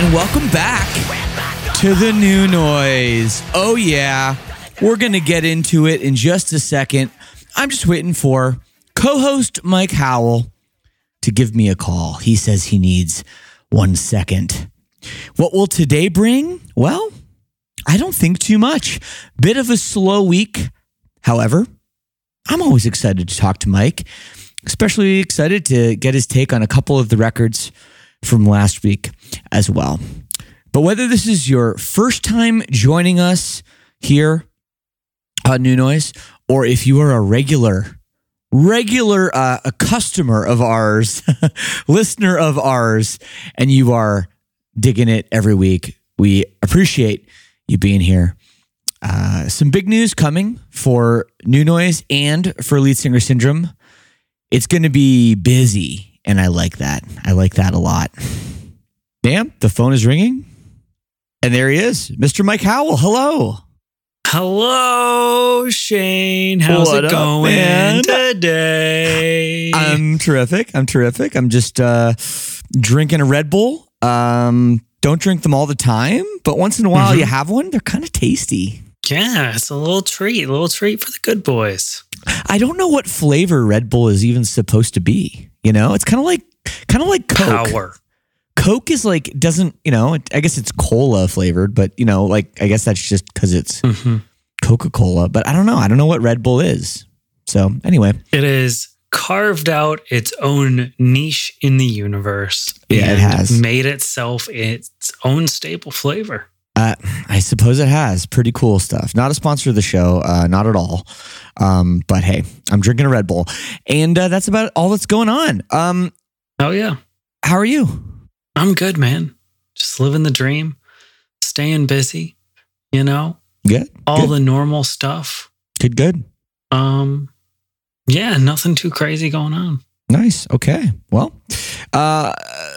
And welcome back to the new noise. Oh, yeah, we're going to get into it in just a second. I'm just waiting for co host Mike Howell to give me a call. He says he needs one second. What will today bring? Well, I don't think too much. Bit of a slow week. However, I'm always excited to talk to Mike, especially excited to get his take on a couple of the records from last week as well. But whether this is your first time joining us here on New Noise, or if you are a regular, regular, uh, a customer of ours, listener of ours, and you are digging it every week, we appreciate you being here. Uh, some big news coming for New Noise and for Lead Singer Syndrome. It's going to be busy, and I like that. I like that a lot. Damn, the phone is ringing. And there he is, Mr. Mike Howell. Hello. Hello, Shane. How's What it up, going man? today? I'm terrific. I'm terrific. I'm just uh, drinking a Red Bull. Um, don't drink them all the time, but once in a while you have one. They're kind of tasty. yeah, it's a little treat, a little treat for the good boys. I don't know what flavor Red Bull is even supposed to be. You know, it's kind of like kind of like Coke. Power. Coke is like doesn't you know? I guess it's cola flavored, but you know, like I guess that's just because it's Mhm. Coca Cola. But I don't know. I don't know what Red Bull is. So anyway, It is carved out its own niche in the universe. Yeah, it has. made itself its own staple flavor. Uh, I suppose it has pretty cool stuff. Not a sponsor of the show, uh, not at all. Um, but hey, I'm drinking a Red Bull, and uh, that's about all that's going on. Um, Oh yeah, how are you? I'm good, man. Just living the dream, staying busy. You know, Good. all good. the normal stuff. good. Good. Um, yeah, nothing too crazy going on. Nice. Okay. Well, uh,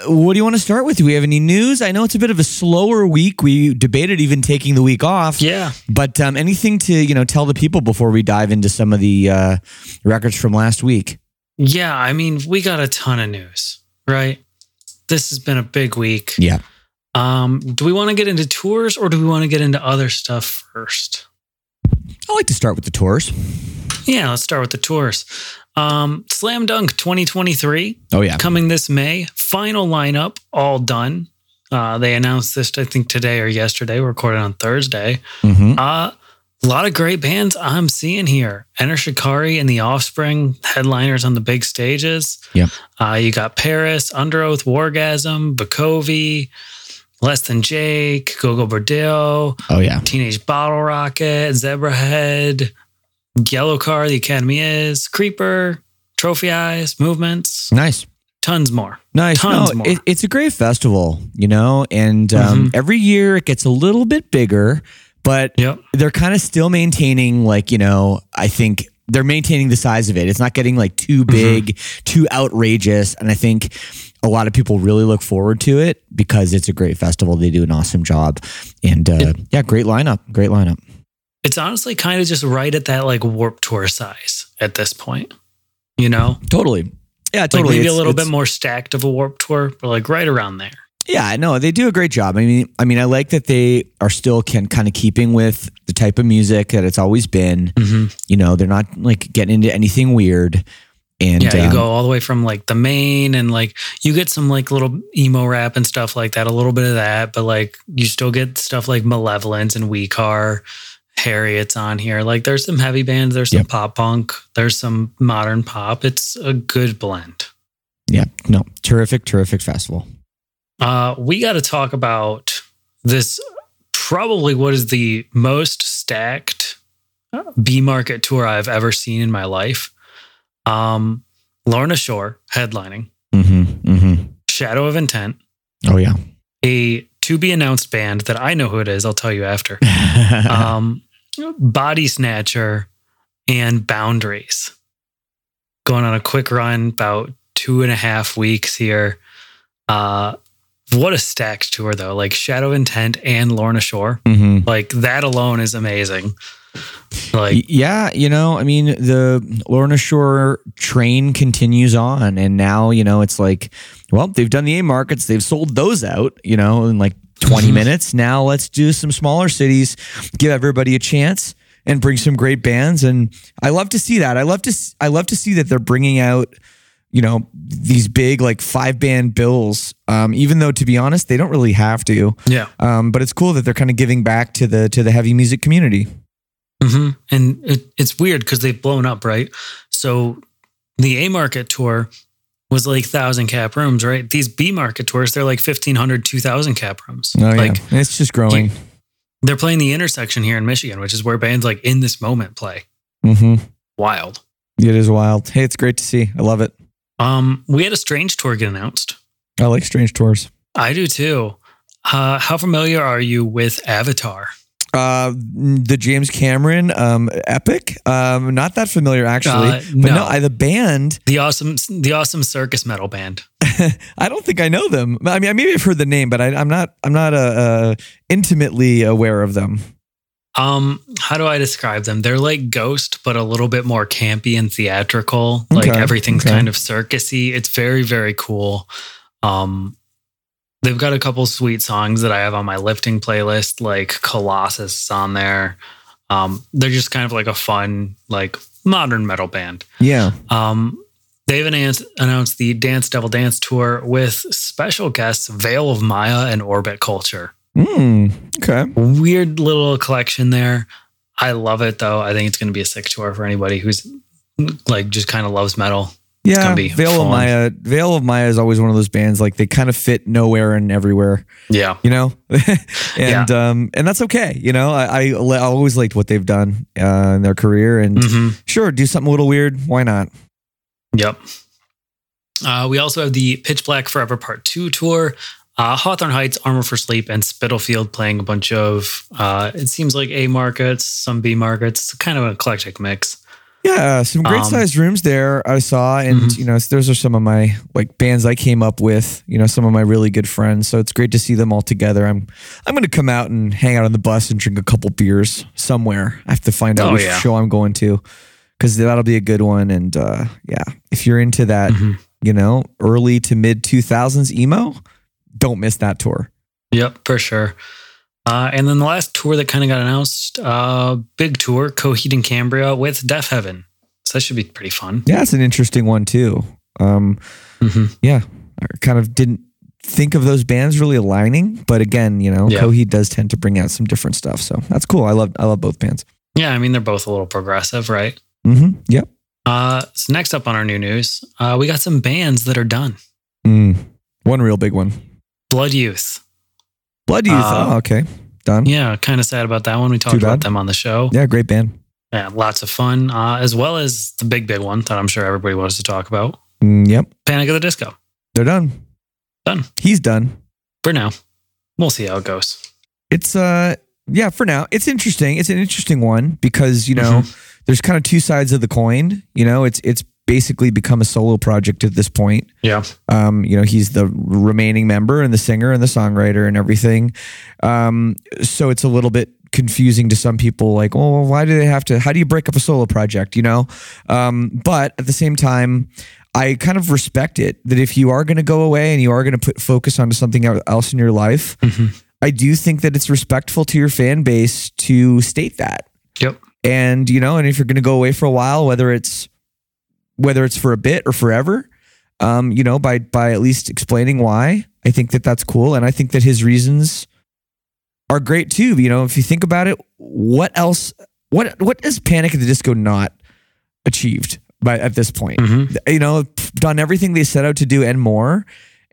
what do you want to start with? Do we have any news? I know it's a bit of a slower week. We debated even taking the week off. Yeah. But um, anything to you know tell the people before we dive into some of the uh, records from last week? Yeah, I mean, we got a ton of news, right? This has been a big week. Yeah. Um, do we want to get into tours or do we want to get into other stuff first? I like to start with the tours. Yeah, let's start with the tours. Um, Slam Dunk 2023 Oh yeah. coming this May. Final lineup, all done. Uh, they announced this, I think, today or yesterday. Recorded on Thursday. Mm-hmm. Uh, a lot of great bands I'm seeing here. Enter Shikari and the Offspring, headliners on the big stages. Yep. Uh, you got Paris, Underoath, Wargasm, Bakovi, Less Than Jake, Gogol Bordello, Oh yeah. Teenage Bottle Rocket, Zebrahead, Yellowcard, The Academy Is, Creeper, Trophy Eyes, Movements. Nice. tons more. Nice. Tons no, more. It, it's a great festival, you know, and um, Mhm. every year it gets a little bit bigger, but Yep. they're kind of still maintaining, like, you know, I think they're maintaining the size of it. It's not getting like too big, too outrageous. And I think a lot of people really look forward to it because it's a great festival. They do an awesome job. And uh, yeah, great lineup. Great lineup. It's honestly kind of just right at that like warp tour size at this point. You know? Totally. Yeah, Like totally. maybe a little bit more stacked of a warp tour, but like right around there. Yeah, no, they do a great job. I mean, I mean, I like that they are still can kind of keeping with the type of music that it's always been. You know, they're not like getting into anything weird. And Yeah, you um, go all the way from like the main and like you get some like little emo rap and stuff like that, a little bit of that, but like you still get stuff like Malevolence and We Car, Harriet's on here. Like there's some heavy bands, there's some Yep. pop punk, there's some modern pop. It's a good blend. yeah, no, terrific, terrific festival. Uh, we got to talk about this. Probably what is the most stacked B market tour I've ever seen in my life. Um, Lorna Shore headlining, Mm-hmm, mm-hmm. Shadow of Intent, Oh yeah. a to be announced band that I know who it is. I'll tell you after. um, Body Snatcher and Boundaries. Going on a quick run, about two and a half weeks here. Uh, what a stacked tour though! Like Shadow Intent and Lorna Shore. hmm Like that alone is amazing. Like Yeah, you know, I mean, the Lorna Shore train continues on, and now you know it's like, well, they've done the A markets, they've sold those out, you know, in like 20 Mm-hmm. minutes. Now let's do some smaller cities, give everybody a chance, and bring some great bands. And I love to see that. I love to, I love to see that they're bringing out. You know these big like five band bills. Um, even though to be honest, they don't really have to. yeah. Um, but it's cool that they're kind of giving back to the to the heavy music community. Hmm And it, it's weird because they've blown up, right? So the A market tour was like thousand cap rooms, right? These B market tours, they're like 1500, 2000 cap rooms. Oh like yeah, it's just growing. they're playing the intersection here in Michigan, which is where bands like in this moment play. Mm-hmm. Wild. It is wild. Hey, it's great to see. I love it. Um, we had a strange tour get announced. I like strange tours. I do too. Uh, how familiar are you with Avatar? Uh, the James Cameron um, epic. Um, not that familiar actually, Uh, but no, no. I, the band. The awesome, the awesome circus metal band. I don't think I know them. I mean, I maybe I've heard the name, but I, I'm not. I'm not uh, uh, intimately aware of them. Um, how do I describe them? They're like Ghost, but a little bit more campy and theatrical. Like everything's okay. kind of circusy. It's very, very cool. Um, they've got a couple sweet songs that I have on my lifting playlist, like Colossus is on there. Um, they're just kind of like a fun, like modern metal band. Yeah. Um, they've announced, announced the Dance Devil Dance tour with special guests Veil of Maya and Orbit Culture. Mm, okay. Weird little collection there. I love it though. I think it's going to be a sick tour for anybody who's like just kind of loves metal. Yeah. gonna Veil of. Maya. Veil of Maya is always one of those bands like they kind of fit nowhere and everywhere. Yeah. you know and um and that's okay you know I, I I always liked what they've done uh in their career and Mhm. sure do something a little weird why not Yep. Uh, we also have the Pitch Black Forever Part 2 tour. Uh, Hawthorne Heights, Armor for Sleep, and Spitalfield playing a bunch of, uh, it seems like A markets, some B markets, kind of an eclectic mix. Yeah some great Um, sized rooms there i saw and Mhm. you know those are some of my like bands i came up with you know some of my really good friends so it's great to see them all together i'm i'm gonna come out and hang out on the bus and drink a couple beers somewhere i have to find out Oh, which yeah. show i'm going to because that'll be a good one and uh yeah if you're into that Mhm. you know early to mid 2000s emo don't miss that tour Yep, for sure. Uh, and then the last tour that kind of got announced, uh, big tour, Coheed and Cambria with Deafheaven. So that should be pretty fun. Yeah, it's an interesting one too. Um, Mhm. Yeah, I kind of didn't think of those bands really aligning, but again, you know, Yeah. Coheed does tend to bring out some different stuff, so that's cool. I love I love both bands. Yeah, I mean, they're both a little progressive, right? Mm-hmm. Yep. Uh, so next up on our new news, uh, we got some bands that are done. Mm. One real big one. Blood Youth. Blood Youth. Uh, oh, okay. Done. Yeah. Kind of sad about that one. We talked about them on the show. Yeah, great band. Yeah, lots of fun, uh, as well as the big, big one that I'm sure everybody wants to talk about Mm, yep. Panic at the Disco. They're done. Done. He's done. For now. We'll see how it goes. It's uh yeah, for now. It's interesting. It's an interesting one because, you know, there's kind of two sides of the coin. You know, it's it's basically become a solo project at this point. Yeah. Um, you know, he's the remaining member and the singer and the songwriter and everything. Um, so it's a little bit confusing to some people, like, oh, well, why do they have to? How do you break up a solo project? You know, um, but at the same time, I kind of respect it that if you are going to go away and you are going to put focus onto something else in your life, I do think that it's respectful to your fan base to state that. Yep. And you know, and if you're going to go away for a while, whether it's whether it's for a bit or forever, um, you know, by by at least explaining why, I think that that's cool, and I think that his reasons are great too. You know, if you think about it, what else? What what is Panic at the Disco not achieved by at this point? You know, done everything they set out to do and more.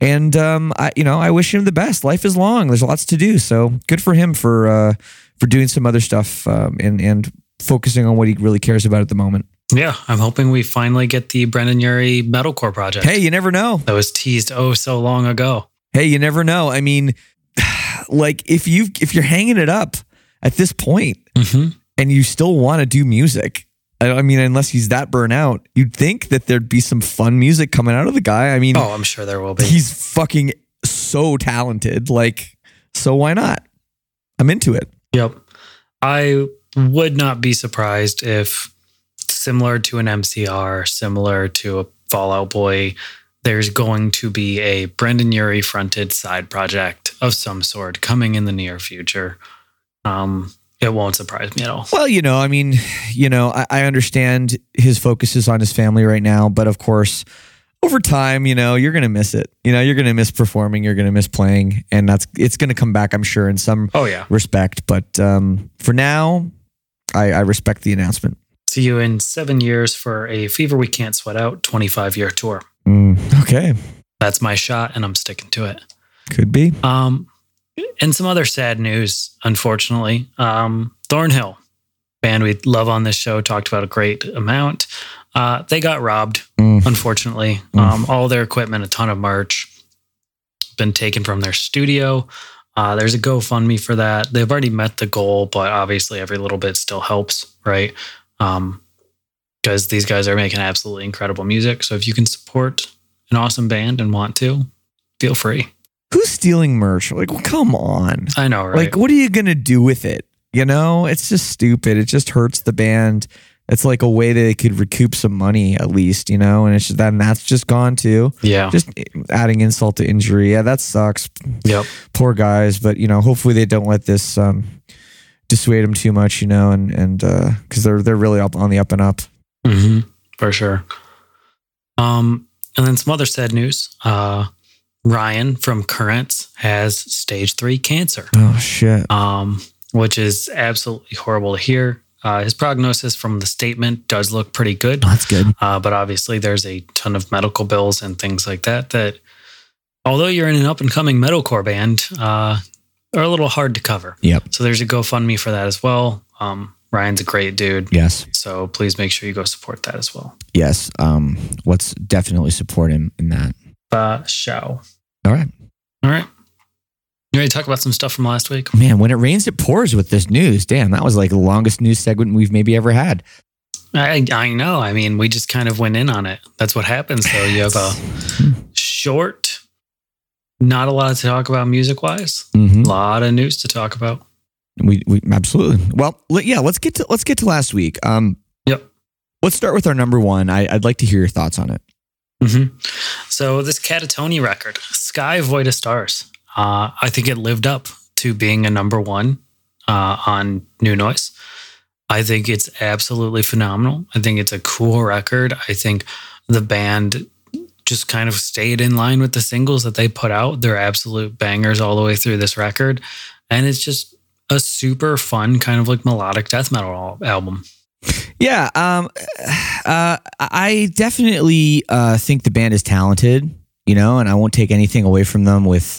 And um, I, you know, I wish him the best. Life is long. There's lots to do. So good for him for uh, for doing some other stuff um, and and focusing on what he really cares about at the moment. Yeah. I'm hoping we finally get the Brendon Urie metalcore project. Hey, you never know. That was teased oh so long ago. Hey, you never know. I mean, like if you if you're hanging it up at this point Mm-hmm. and you still want to do music, I, I mean, unless he's that burnt out, you'd think that there'd be some fun music coming out of the guy. I mean, Oh, I'm sure there will be. he's fucking so talented. Like, so why not? I'm into it. Yep. I would not be surprised if, similar to an MCR, similar to a Fall Out Boy, there's going to be a Brendon Urie fronted side project of some sort coming in the near future. Um, it won't surprise me at all. Well, you know, I mean, you know, I, I understand his focus is on his family right now, but of course, over time, you know, you're gonna miss it. You know, you're gonna miss performing, you're gonna miss playing, and that's it's gonna come back, I'm sure, in some Oh, yeah. respect. But um, for now, I, I respect the announcement. See you in seven years for a Fever We Can't Sweat Out 25 year tour. Mm, okay, That's my shot, and I'm sticking to it. could be. Um, and some other sad news, unfortunately. Um, Thornhill, band we love on this show, talked about a great amount. Uh, they got robbed, Mm. unfortunately. Um, all their equipment, a ton of merch, been taken from their studio. Uh, there's a GoFundMe for that. They've already met the goal, but obviously every little bit still helps, right? Um, because these guys are making absolutely incredible music. So if you can support an awesome band and want to, feel free. Who's stealing merch? Like, well, come on. I know, right? Like, what are you gonna do with it? You know, it's just stupid. It just hurts the band. It's like a way that they could recoup some money at least, you know, and it's just then that's just gone too. yeah. Just adding insult to injury. Yeah, that sucks. Yep. Poor guys, but you know, hopefully they don't let this um, dissuade them too much, you know, and and uh because they're they're really up on the up and up. hmm For sure. Um, and then some other sad news. Uh, Ryan from Currents has stage three cancer, Oh shit. um, which is absolutely horrible to hear. Uh, his prognosis from the statement does look pretty good, that's good. uh, but obviously there's a ton of medical bills and things like that that, although you're in an up and coming metalcore band, uh, are a little hard to cover. Yep. So there's a GoFundMe for that as well. Um, Ryan's a great dude. Yes. So please make sure you go support that as well. Yes. Um. Let's definitely support him in that. Uh, show. All right. All right. You ready to talk about some stuff from last week? Man, when it rains, it pours with this news. Damn, that was like the longest news segment we've maybe ever had. I I know. I mean, we just kind of went in on it. That's what happens though. You have a short, not a lot to talk about music wise. Mm-hmm. A lot of news to talk about. We, we absolutely. Well, yeah. Let's get to let's get to last week. Um. Yep. Let's start with our number one. I, I'd like to hear your thoughts on it. hmm So this Katatonia record, Sky Void of Stars, uh, I think it lived up to being a number one uh, on New Noise. I think it's absolutely phenomenal. I think it's a cool record. I think the band just kind of stayed in line with the singles that they put out. They're absolute bangers all the way through this record. And it's just a super fun, kind of like melodic death metal al- album. Yeah. Um. Uh. I definitely uh think the band is talented. You know, and I won't take anything away from them with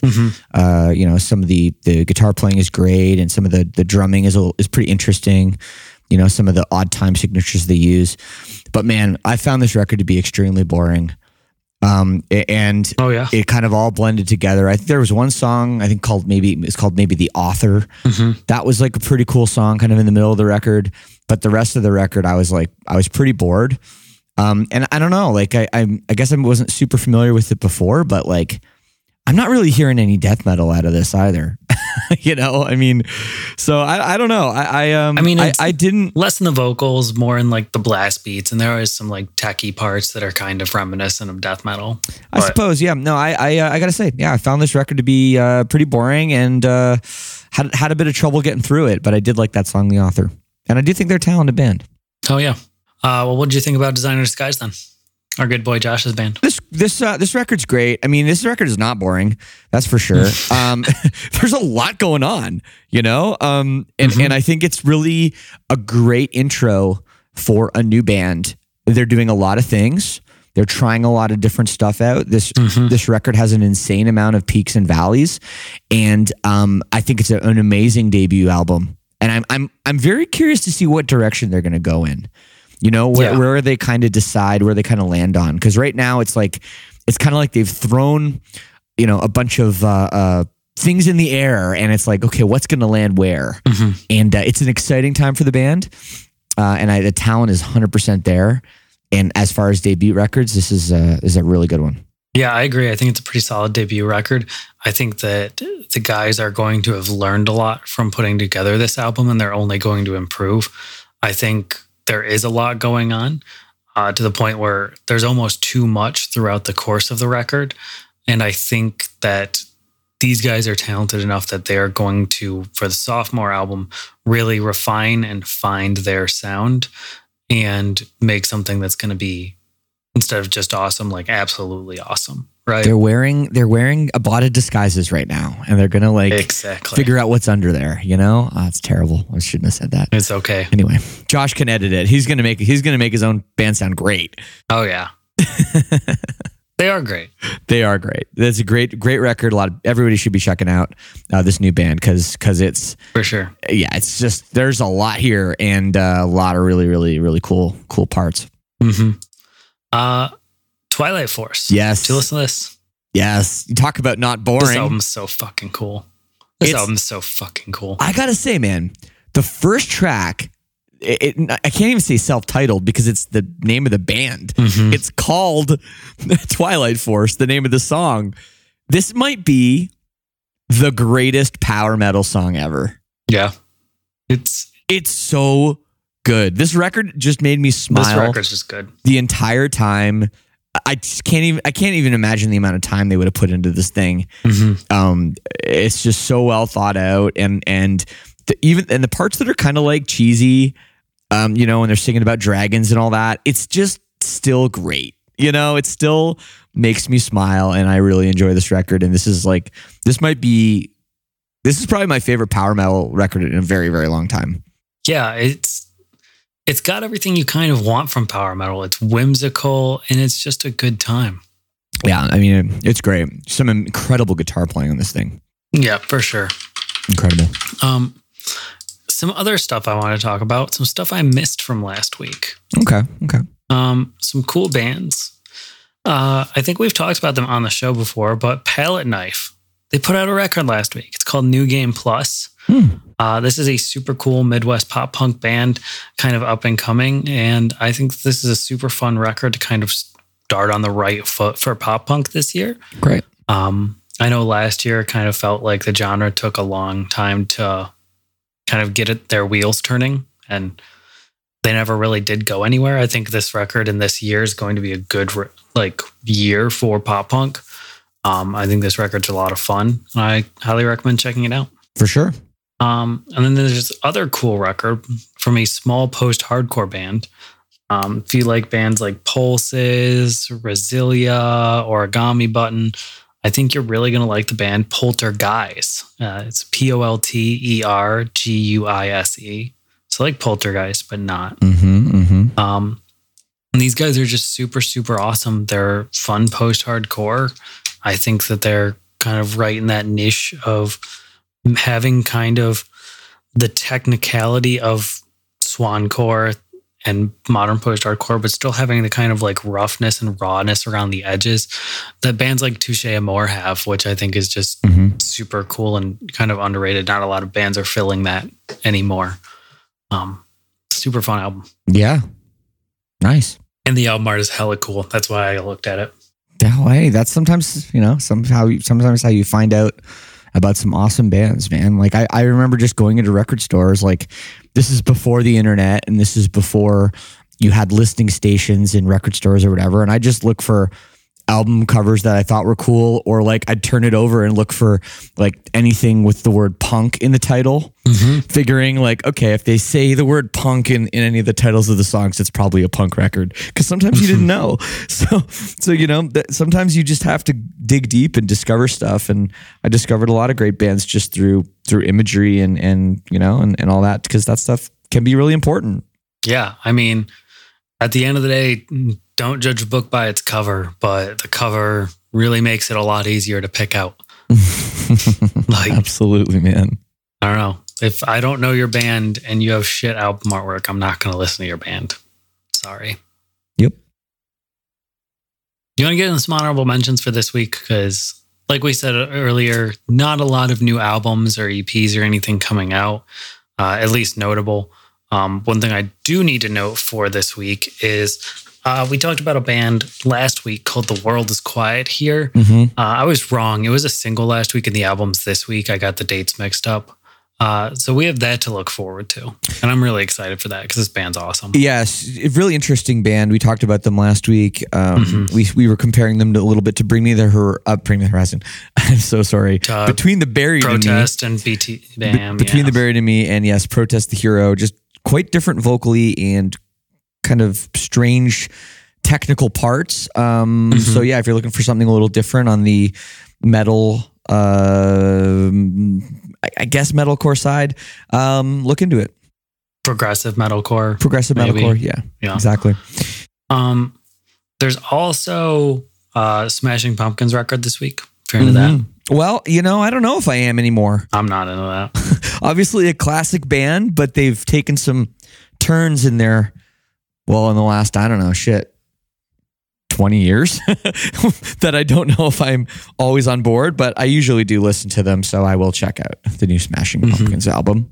uh, you know, some of the the guitar playing is great, and some of the the drumming is a, is pretty interesting. You know, some of the odd time signatures they use, but man, I found this record to be extremely boring. Um, and Oh yeah. it kind of all blended together. I think there was one song I think called maybe it's called maybe the author. That was like a pretty cool song, kind of in the middle of the record. But the rest of the record, I was like, I was pretty bored. Um, and I don't know, like I, I, I guess I wasn't super familiar with it before, but like I'm not really hearing any death metal out of this either. you know, I mean, so I, I don't know. I, I um, I mean, I, I didn't. Less in the vocals, more in like the blast beats, and there is some like techie parts that are kind of reminiscent of death metal. I But- suppose, yeah. No, I, I, uh, I gotta say, yeah, I found this record to be uh, pretty boring and uh, had had a bit of trouble getting through it. But I did like that song, the author, and I do think they're a talented band. Oh yeah. Uh, well, what did you think about Designer Disguise then? Our good boy Josh's band. This this uh, this record's great. I mean, this record is not boring. That's for sure. um, there's a lot going on, you know, um, and and I think it's really a great intro for a new band. They're doing a lot of things. They're trying a lot of different stuff out. This this record has an insane amount of peaks and valleys, and um, I think it's a, an amazing debut album. And I'm I'm I'm very curious to see what direction they're going to go in. You know, where, Yeah. where they kind of decide where they kind of land on. Because right now it's like, it's kind of like they've thrown, you know, a bunch of uh, uh, things in the air, and it's like, okay, what's going to land where? And uh, it's an exciting time for the band, uh, and I, the talent is 100 percent there. And as far as debut records, this is a, is a really good one. Yeah, I agree. I think it's a pretty solid debut record. I think that the guys are going to have learned a lot from putting together this album and they're only going to improve. I think there is a lot going on uh, to the point where there's almost too much throughout the course of the record. And I think that these guys are talented enough that they are going to, for the sophomore album, really refine and find their sound and make something that's going to be instead of just awesome, like absolutely awesome, right? They're wearing they're wearing a lot of disguises right now, and they're gonna like exactly. figure out what's under there. You know, oh, it's terrible. I shouldn't have said that. it's okay. Anyway, Josh can edit it. He's gonna make he's gonna make his own band sound great. Oh yeah, they are great. They are great. That's a great great record. A lot of everybody should be checking out uh, this new band because because it's For sure. yeah it's just there's a lot here and uh, a lot of really really really cool cool parts. hmm Uh, Twilight Force. Yes. You listen to this? Yes, you talk about not This boring. album's so fucking cool. This It's- album's so fucking cool. I gotta say, man, the first track. It, it- I can't even say self-titled because it's the name of the band. Mhm. It's called Twilight Force, the name of the song. This might be the greatest power metal song ever. Yeah. It's It's so good. This record just made me smile. this record's just good. the entire time. I just can't even I can't even imagine the amount of time they would have put into this thing. Mhm. Um, it's just so well thought out, and and the, even and the parts that are kind of like cheesy, um, you know, when they're singing about dragons and all that, it's just still great. You know, it still makes me smile, and I really enjoy this record. And this is like this might be this is probably my favorite power metal record in a very very long time. Yeah, it's it's got everything you kind of want from power metal. It's whimsical and it's just a good time. Yeah, I mean, it's great. Some incredible guitar playing on this thing. Yeah, for sure. Incredible. Um, some other stuff I want to talk about. Some stuff I missed from last week. Okay. Okay. Um, some cool bands. Uh, I think we've talked about them on the show before, but Palette Knife. They put out a record last week. It's called New Game Plus. Uh, this is a super cool Midwest pop punk band, kind of up and coming. And I think this is a super fun record to kind of start on the right foot for pop punk this year. Great. Um, I know last year kind of felt like the genre took a long time to kind of get it, their wheels turning, and they never really did go anywhere. I think this record in this year is going to be a good like year for pop punk. Um, I think this record's a lot of fun. And I highly recommend checking it out. For sure. Um, and then there's this other cool record from a small post hardcore band. Um, if you like bands like Pulses, Resilia, Origami Button, I think you're really going to like the band Polterguise. Uh, it's P O L T E R G U I S E. So like Poltergeist, but not. Mm-hmm. Mm-hmm. Um, and these guys are just super, super awesome. They're fun post hardcore. I think that they're kind of right in that niche of having kind of the technicality of swancore and modern post hardcore, but still having the kind of like roughness and rawness around the edges that bands like Touche Amore have, which I think is just super cool and kind of underrated. Not a lot of bands are filling that anymore. Um, super fun album. Yeah. Nice. And the album art is hella cool. That's why I looked at it. Yeah, well, hey, that's sometimes, you know, somehow sometimes how you find out about some awesome bands, man. Like I, I remember just going into record stores, like this is before the internet and this is before you had listing stations in record stores or whatever. And I just look for album covers that I thought were cool, or like I'd turn it over and look for like anything with the word punk in the title, mm-hmm. figuring like, okay, if they say the word punk in, in any of the titles of the songs, it's probably a punk record. Cause sometimes you didn't know. So, so, you know, that sometimes you just have to dig deep and discover stuff. And I discovered a lot of great bands just through, through imagery and, and, you know, and, and all that, cause that stuff can be really important. Yeah. I mean, at the end of the day, don't judge a book by its cover, but the cover really makes it a lot easier to pick out. like, Absolutely, man. I don't know. If I don't know your band and you have shit album artwork, I'm not going to listen to your band. Sorry. Yep. You want to get in some honorable mentions for this week? Because, like we said earlier, not a lot of new albums or EPs or anything coming out, uh, at least notable. Um, one thing I do need to note for this week is uh, we talked about a band last week called The World is Quiet Here. Uh, I was wrong. It was a single last week, and the album's this week. I got the dates mixed up. Uh, so we have that to look forward to. And I'm really excited for that because this band's awesome. Yes, really interesting band. We talked about them last week. Um, We we were comparing them to, a little bit to Bring Me the Her, uh, Bring Me the Horizon. I'm so sorry. Uh, Between the Buried and Me, Protest and BT Bam. between yeah. the Buried and Me, and yes, Protest the Hero. Just quite different vocally and kind of strange technical parts. Um, Mm-hmm. So yeah, if you're looking for something a little different on the metal. Uh, I- I guess metalcore side. Um, look into it. progressive metalcore. Progressive Maybe. metalcore. Yeah, Yeah. exactly. Um, there's also uh, Smashing Pumpkins record this week. If you're into that, Mhm. Well, you know, I don't know if I am anymore. I'm not into that. Obviously, a classic band, but they've taken some turns in their, well, in the last, I don't know, shit, 20 years that I don't know if I'm always on board, but I usually do listen to them. So I will check out the new Smashing Mhm. Pumpkins album.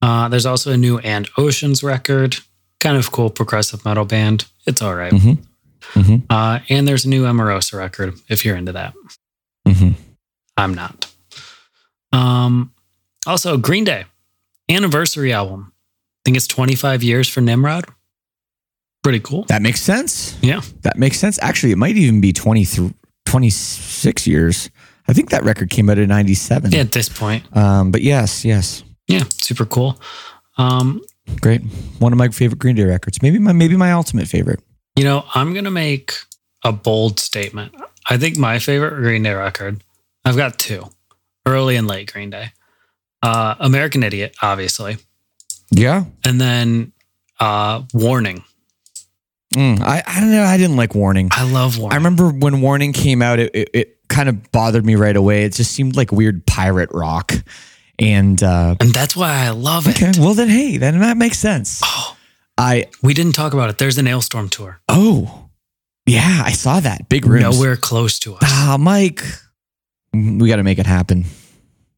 Uh, there's also a new And Oceans record. Kind of cool progressive metal band. It's all right. Mhm. Mhm. Uh, and there's a new Emarosa record if you're into that. Mhm. I'm not. Um, also, Green Day anniversary album. I think it's 25 years for Nimrod. Pretty cool. That makes sense. Yeah. That makes sense. Actually, it might even be 23, 26 years. I think that record came out in 97. Yeah, at this point. Um, but yes, yes. Yeah, super cool. Um, Great. One of my favorite Green Day records. Maybe my maybe my ultimate favorite. You know, I'm going to make a bold statement. I think my favorite Green Day record, I've got two early and late Green Day. Uh, American Idiot, obviously. Yeah. And then uh, Warning. Mm, I I don't know. I didn't like Warning. I love Warning. I remember when Warning came out, it, it, it kind of bothered me right away. It just seemed like weird pirate rock. And uh, and that's why I love it. okay, well then, hey, then that makes sense. Oh, I we didn't talk about it. There's an Alestorm tour. oh yeah, I saw that big rooms. Nowhere close to us. Ah, Mike, we got to make it happen.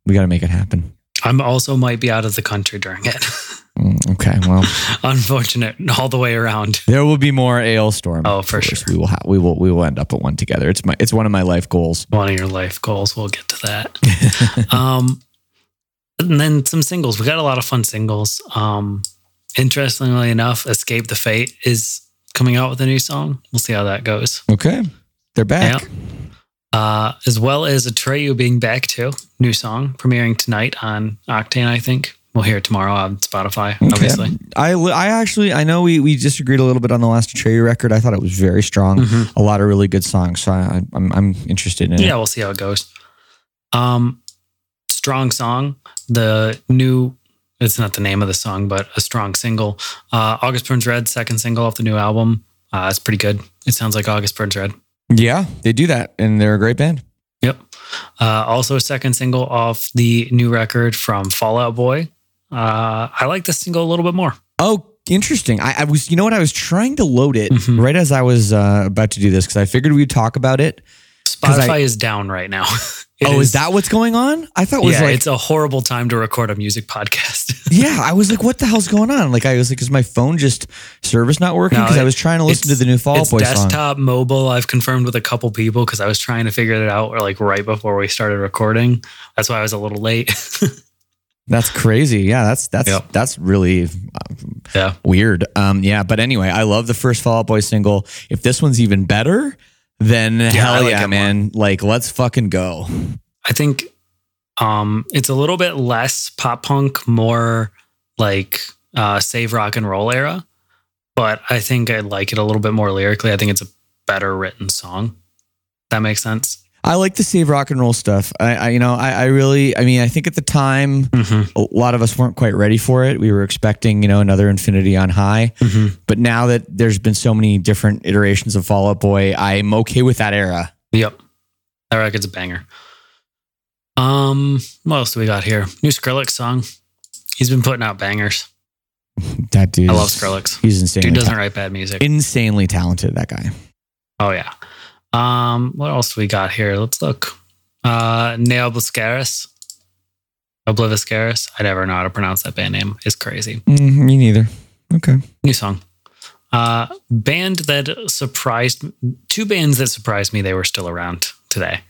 We got to make it happen. I'm also might be out of the country during it. Mm, okay, well, Unfortunate all the way around. there will be more Alestorm. Oh, for course. sure. We will. Ha- we will. We will end up at one together. It's my. It's one of my life goals. One of your life goals. We'll get to that. um, and then some singles. We got a lot of fun singles. Um, interestingly enough, Escape the Fate is coming out with a new song. We'll see how that goes. Okay, they're back. Yeah. Uh, as well as Atreyu being back too. New song premiering tonight on Octane, I think. We'll hear it tomorrow on Spotify, obviously. I, I actually I know we, we disagreed a little bit on the last Atreyu record. I thought it was very strong. Mm-hmm. A lot of really good songs. So I, I'm I'm interested in Yeah, it. we'll see how it goes. Um, strong song. The new. It's not the name of the song, but a strong single. Uh, August Burns Red, second single off the new album. Uh, it's pretty good. It sounds like August Burns Red. Yeah, they do that, and they're a great band. Yep. Uh, also, a second single off the new record from Fall Out Boy. Uh, I like this single a little bit more. Oh, interesting. I, I was, you know what? I was trying to load it Mhm. right as I was uh, about to do this because I figured we'd talk about it. Spotify I- is down right now. Oh, is, that what's going on? I thought it was yeah, like, it's a horrible time to record a music podcast. yeah. I was like, what the hell's going on? Like, I was like, is my phone just service not working? No, Because I was trying to listen to the new Fall Out it's Boy song. desktop, mobile. I've confirmed with a couple people because I was trying to figure it out, or like right before we started recording. That's why I was a little late. That's crazy. Yeah, that's that's Yep. that's really um, yeah, weird. Um, yeah, but anyway, I love the first Fall Out Boy single. If this one's even better, then I hell like yeah, it more. man! Like, let's fucking go. I think um, it's a little bit less pop punk, more like uh, save rock and roll era. But I think I like it a little bit more lyrically. I think it's a better written song. That makes sense. I like the save rock and roll stuff. I, I you know, I, I really, I mean, I think at the time, Mm-hmm. a lot of us weren't quite ready for it. We were expecting, you know, another Infinity on High. Mm-hmm. But now that there's been so many different iterations of Fall Out Boy, I'm okay with that era. Yep. That record's a banger. Um, what else do we got here? New Skrillex song. He's been putting out bangers. That dude, I love Skrillex. He's insanely, Dude doesn't ta- write bad music. insanely talented. That guy. Oh yeah. Um, what else do we got here? Let's look. Uh Neobliscaris. Obliviscaris. I never know how to pronounce that band name. It's crazy. Mm, me neither. Okay. New song. Uh band that surprised two bands that surprised me they were still around today.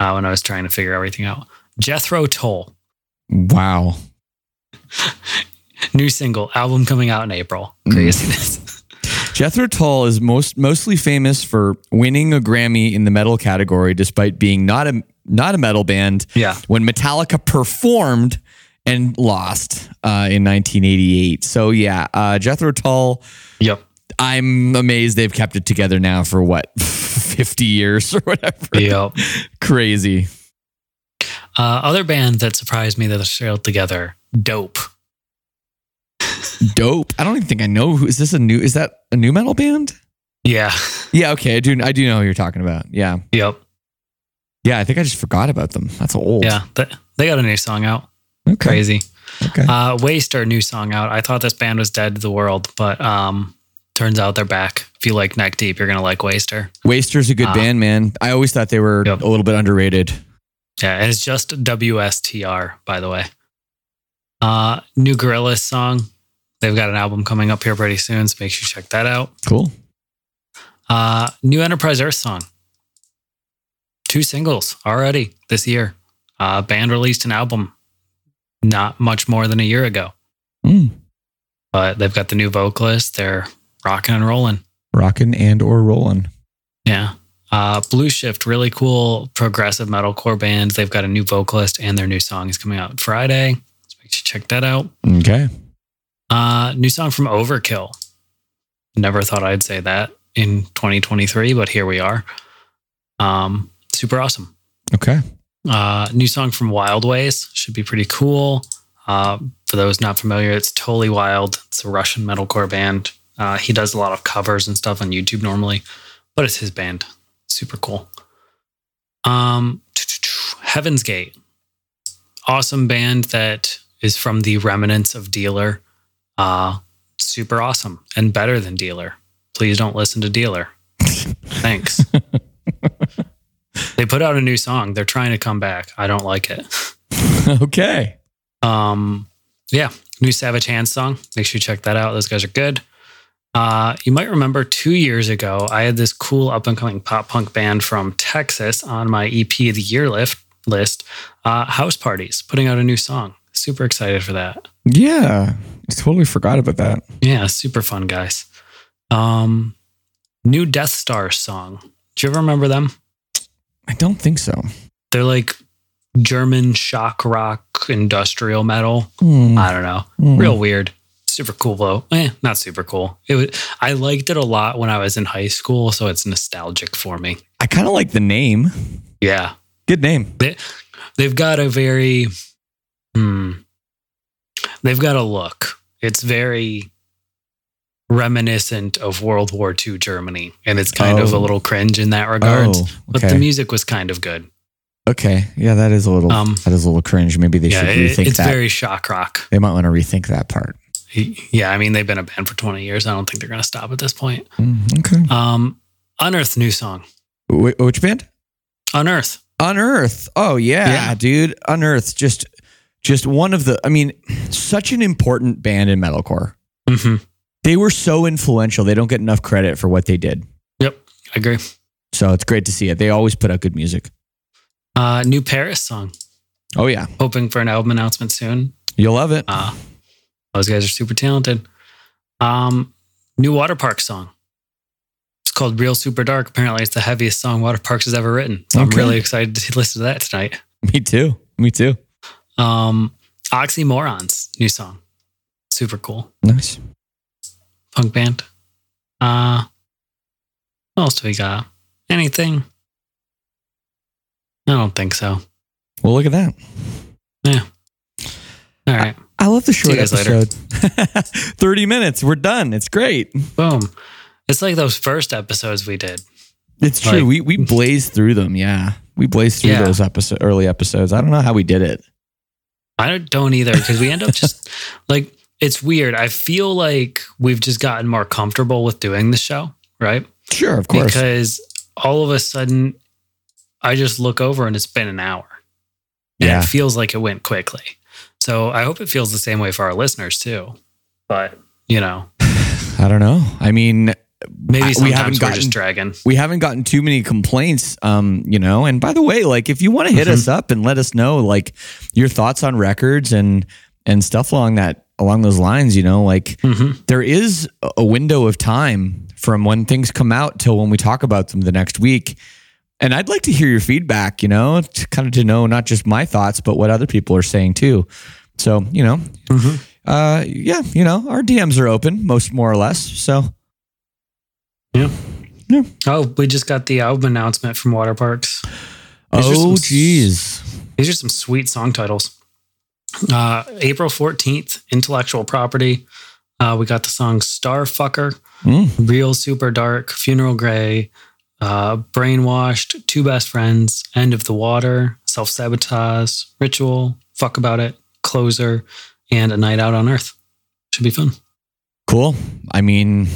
Uh, when I was trying to figure everything out. Jethro Tull. Wow. New single, album coming out in April. Mm. Craziness. Jethro Tull is most mostly famous for winning a Grammy in the metal category, despite being not a not a metal band. Yeah. When Metallica performed and lost uh, in 1988. So yeah, uh, Jethro Tull. yep. I'm amazed they've kept it together now for what 50 years or whatever. Yep. Crazy. Uh, other band that surprised me that they're still together, Dope. Dope. I don't even think I know who is this a new is that a new metal band? Yeah. Yeah, okay. I do I do know who you're talking about. Yeah. Yep. Yeah, I think I just forgot about them. That's old. Yeah. They, got a new song out. Okay. Crazy. Okay. Uh, Waster, new song out. I thought this band was dead to the world, but um, turns out they're back. If you like Neck Deep, you're gonna like Waster. Waster's a good Uh, band, man. I always thought they were Yep. a little bit underrated. Yeah, and it's just WSTR, by the way. Uh, new Gorillaz song. They've got an album coming up here pretty soon, so make sure you check that out. Cool. Uh, new Enterprise Earth song. Two singles already this year. Uh, band released an album not much more than a year ago, Mm. but they've got the new vocalist. They're rocking and rolling. Rockin' and or rollin'. Yeah. Uh, Blue Shift, really cool progressive metalcore band. They've got a new vocalist and their new song is coming out Friday. So make sure you check that out. Okay. Uh, new song from Overkill. Never thought I'd say that in 2023, but here we are. Um, super awesome. Okay. Uh, new song from Wild Ways should be pretty cool. Uh, for those not familiar, it's Totally Wild. It's a Russian metalcore band. Uh, he does a lot of covers and stuff on YouTube normally, but it's his band. Super cool. Um, Heaven's Gate, awesome band that is from the remnants of Dealer. Uh, super awesome and better than Dealer. Please don't listen to Dealer. Thanks. they put out a new song. They're trying to come back. I don't like it. okay. Um, yeah, new Savage Hands song. Make sure you check that out. Those guys are good. Uh, you might remember two years ago, I had this cool up and coming pop punk band from Texas on my EP of the year list. List, uh, House Parties, putting out a new song. Super excited for that. Yeah. I totally forgot about that. Yeah, super fun guys. Um, new Death Star song. Do you ever remember them? I don't think so. They're like German shock rock industrial metal. Hmm. I don't know. Hmm. Real weird. Super cool though. Eh, not super cool. It was I liked it a lot when I was in high school, so it's nostalgic for me. I kind of like the name. Yeah. Good name. They they've got a very hmm. They've got a look. It's very reminiscent of World War II Germany. And it's kind of a Oh. little cringe in that regard. Oh, But the music was kind of good. Okay. Yeah, that is a little Um, that is a little cringe. Maybe they yeah, should it- rethink it's that. It's very shock rock. they might want to rethink that part. Yeah, I mean they've been a band for 20 years. I don't think they're gonna stop at this point. Mm, okay. Um, Unearth new song. Wh- which band? Unearth. Unearth. Oh yeah, Yeah. dude. Unearth. Just, just one of the. I mean, such an important band in metalcore. Mm-hmm. They were so influential. They don't get enough credit for what they did. Yep, I agree. So it's great to see it. They always put out good music. Uh, new Paris song. Oh yeah, Hoping for an album announcement soon. you'll love it. Uh, those guys are super talented. Um, new Water Park song. It's called Real Super Dark. Apparently, it's the heaviest song Waterparks has ever written. So I'm really excited to listen to that tonight. Me too. Me too. Um, Oxymorrons new song. Super cool. Nice. Punk band. Uh, what else do we got? Anything? I don't think so. Well, look at that. Yeah. All right. I love the short episode. Thirty minutes. We're done. It's great. Boom. It's like those first episodes we did. It's true. Like- we we blazed through them. Yeah, we blazed through Yeah. those episode early episodes. I don't know how we did it. I don't either because we end up just like it's weird. I feel like we've just gotten more comfortable with doing the show, right? Sure, of course. Because all of a sudden, I just look over and it's been an hour. And Yeah. it feels like it went quickly. So I hope it feels the same way for our listeners too. But you know, I don't know. I mean, maybe we haven't we're gotten just dragging. we haven't gotten too many complaints. Um, you know. And by the way, like if you want to hit Mm-hmm. us up and let us know like your thoughts on records and and stuff along that along those lines, you know, like Mhm. there is a- a window of time from when things come out till when we talk about them the next week. And I'd like to hear your feedback, you know, to kind of to know not just my thoughts, but what other people are saying too. So, you know, Mm-hmm. uh, yeah, you know, our DMs are open, most more or less. So, Oh, we just got the album announcement from Waterparks. These oh, geez. These are some sweet song titles. Uh, April 14th, Intellectual Property. Uh, we got the song Starfucker, Mm. Real Super Dark, Funeral Gray, uh, Brainwashed, Two Best Friends, End of the Water, Self Sabotage, Ritual, Fuck About It, Closer, and A Night Out on Earth. Should be fun. Cool. I mean,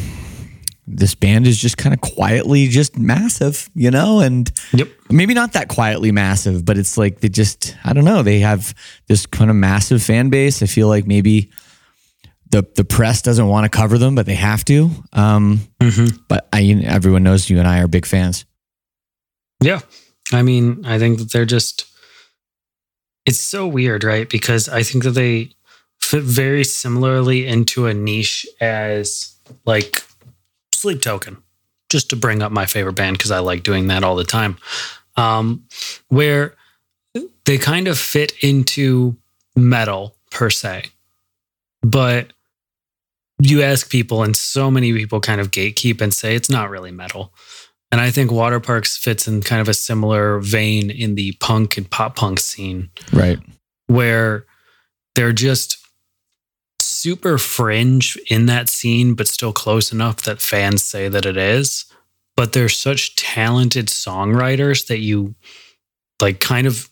this band is just kind of quietly just massive, you know, and Yep. maybe not that quietly massive, but it's like they just, I don't know, they have this kind of massive fan base. I feel like maybe the the press doesn't want to cover them, but they have to. Um, Mm-hmm. but I, everyone knows you and I are big fans. Yeah. I mean, I think that they're just, it's so weird, right? Because I think that they fit very similarly into a niche as like Sleep Token, just to bring up my favorite band because I like doing that all the time. Um, where they kind of fit into metal per se, but you ask people, and so many people kind of gatekeep and say it's not really metal. And I think Waterparks fits in kind of a similar vein in the punk and pop punk scene Right. where they're just super fringe in that scene, but still close enough that fans say that it is. But they're such talented songwriters that you like kind of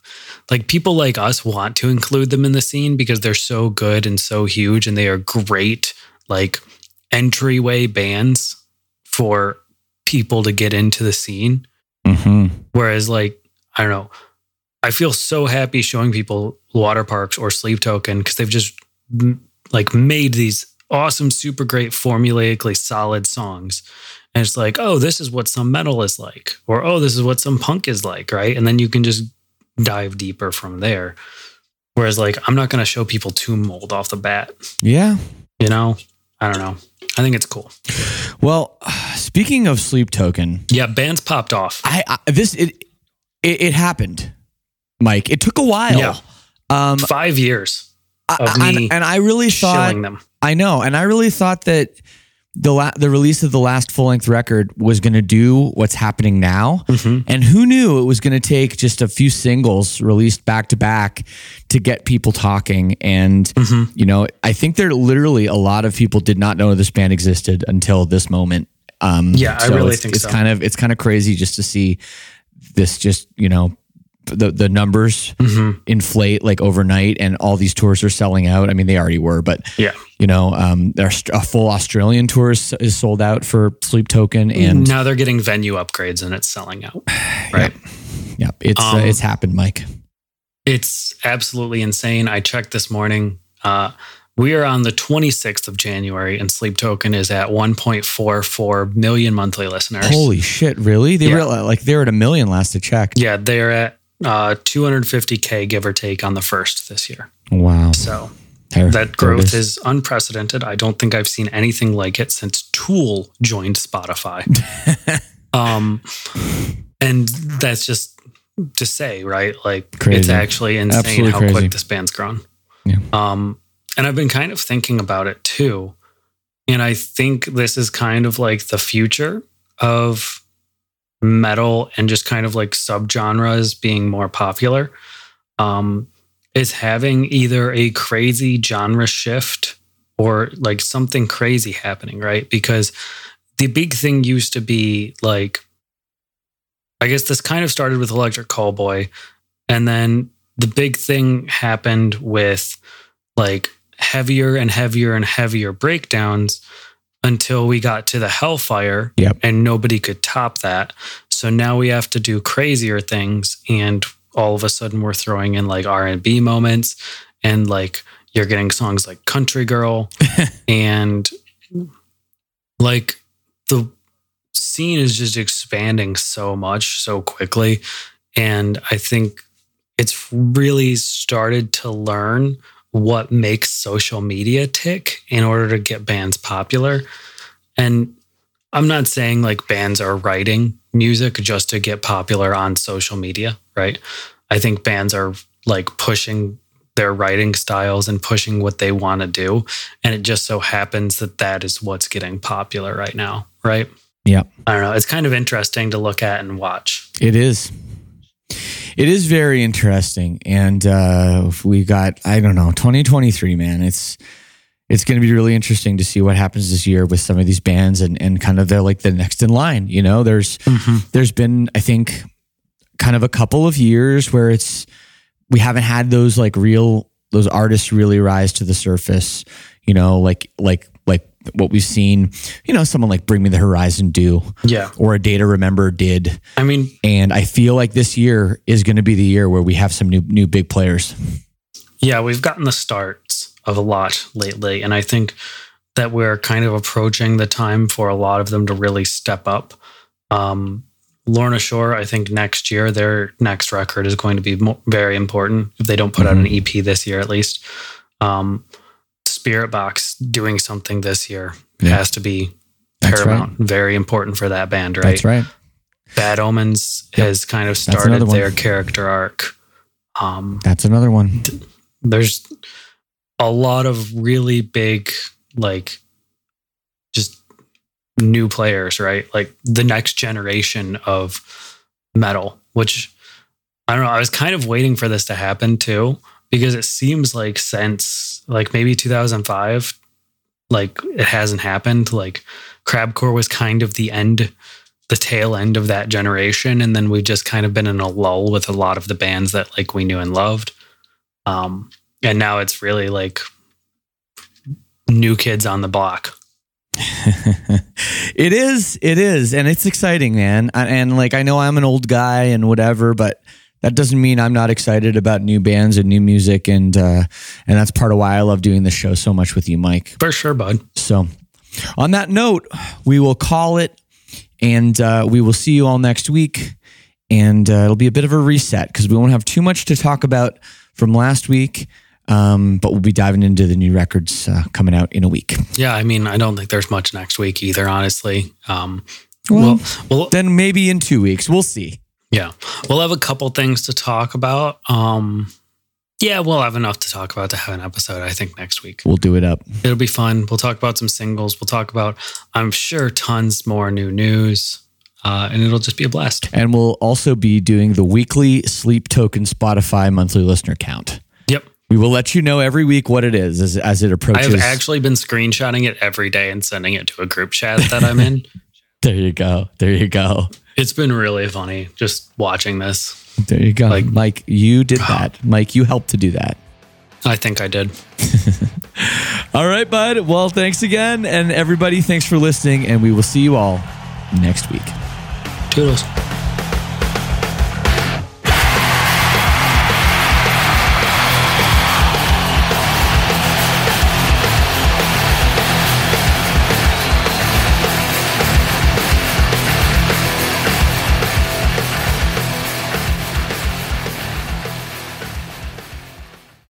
like people like us want to include them in the scene because they're so good and so huge and they are great like entryway bands for people to get into the scene. hmm Whereas, like, I don't know, I feel so happy showing people Waterparks or sleep token because they've just like made these awesome, super great, formulaically solid songs. And it's like, oh, this is what some metal is like, or oh, this is what some punk is like, right? And then you can just dive deeper from there. Whereas, like, I'm not going to show people Tomb Mold off the bat, Yeah. you know? I don't know. I think it's cool. Well, speaking of Sleep Token, Yeah, bands popped off. I, I this it, it it happened, Mike. It took a while. Yeah. Um, Five years of me and I really thought them. I know, and I really thought that the la- the release of the last full length record was going to do what's happening now, Mm-hmm. and who knew it was going to take just a few singles released back to back to get people talking. And Mm-hmm. you know, I think there literally a lot of people did not know this band existed until this moment. Um, Yeah, I really it's, think it's so. kind of it's kind of crazy just to see this just you know the the numbers inflate like overnight, and all these tours are selling out. I mean, they already were, but Yeah. you know, um, there's a full Australian tour is, is sold out for Sleep Token, and now they're getting venue upgrades and it's selling out. Right. yeah, it's uh, Um, it's happened, Mike. It's absolutely insane. I checked this morning. Uh, we are on the 26th of January, and Sleep Token is at 1.44 million monthly listeners. Holy shit! Really? They Yeah. were like they were at a million last I checked. Yeah, they're at uh, 250k give or take on the first this year. Wow. So There- that growth is. is unprecedented. I don't think I've seen anything like it since Tool joined Spotify. um, and that's just to say, right? Like it's actually insane Absolutely how crazy. quick this band's grown. Yeah. Um, and I've been kind of thinking about it too. And I think this is kind of like the future of metal and just kind of like subgenres being more popular. Um, is having either a crazy genre shift or like something crazy happening, right? Because the big thing used to be like, I guess this kind of started with Electric Callboy, and then the big thing happened with like heavier and heavier and heavier breakdowns until we got to the Hellfire, Yep. and nobody could top that. So now we have to do crazier things, and all of a sudden we're throwing in like R and B moments, and like you're getting songs like Country Girl, and like the scene is just expanding so much so quickly, and I think it's really started to learn what makes social media tick in order to get bands popular. And I'm not saying like bands are writing music just to get popular on social media, right? I think bands are like pushing their writing styles and pushing what they want to do. And it just so happens that that is what's getting popular right now, right? Yeah. I don't know. It's kind of interesting to look at and watch. It is. It is very interesting, and uh, we got I don't know 2023, man. It's it's going to be really interesting to see what happens this year with some of these bands and and kind of they're like the next in line. You know, there's there's been I think kind of a couple of years where it's we haven't had those like real those artists really rise to the surface. You know, like like like what we've seen. You know, someone like Bring Me the Horizon do, Yeah. or a Day to Remember did. I mean, And I feel like this year is going to be the year where we have some new new big players. Yeah, we've gotten the starts of a lot lately. And I think that we're kind of approaching the time for a lot of them to really step up. Um, Lorna Shore, I think next year, their next record is going to be mo- very important if they don't put out an EP this year at least. Um, Spiritbox doing something this year Yeah. has to be That's paramount, very important for that band, right? That's right. Bad Omens has kind of started their character arc. Um, That's another one. there's a lot of really big like just new players right like the next generation of metal which i don't know i was kind of waiting for this to happen too because it seems like since like maybe 2005 like it hasn't happened like crabcore was kind of the end the tail end of that generation and then we've just kind of been in a lull with a lot of the bands that like we knew and loved um and now it's really like new kids on the block it is. It is, and it's exciting, man. And like I know I'm an old guy and whatever, but that doesn't mean I'm not excited about new bands and new music, and uh, and that's part of why I love doing this show so much with you, Mike. for sure bud So, on that note, we will call it, and uh, we will see you all next week. And uh, it'll be a bit of a reset because we won't have too much to talk about from last week, um, but we'll be diving into the new records uh, coming out in a week. yeah i mean i don't think there's much next week either honestly um Well, well, well Then maybe in two weeks, we'll see. Yeah we'll have a couple things to talk about um yeah we'll have enough to talk about to have an episode i think next week We'll do it up. it'll be fun we'll talk about some singles we'll talk about i'm sure tons more new news uh, and it'll just be a blast And we'll also be doing the weekly Sleep Token Spotify monthly listener count. yep We will let you know every week what it is as, as it approaches. I've actually been screenshotting it every day and sending it to a group chat that I'm in. there you go. There you go. It's been really funny just watching this. There you go. Like- Mike, you did that. Mike, you helped to do that. I think I did. All right, bud. Well, thanks again. And everybody, thanks for listening. And we will see you all next week. Toodles.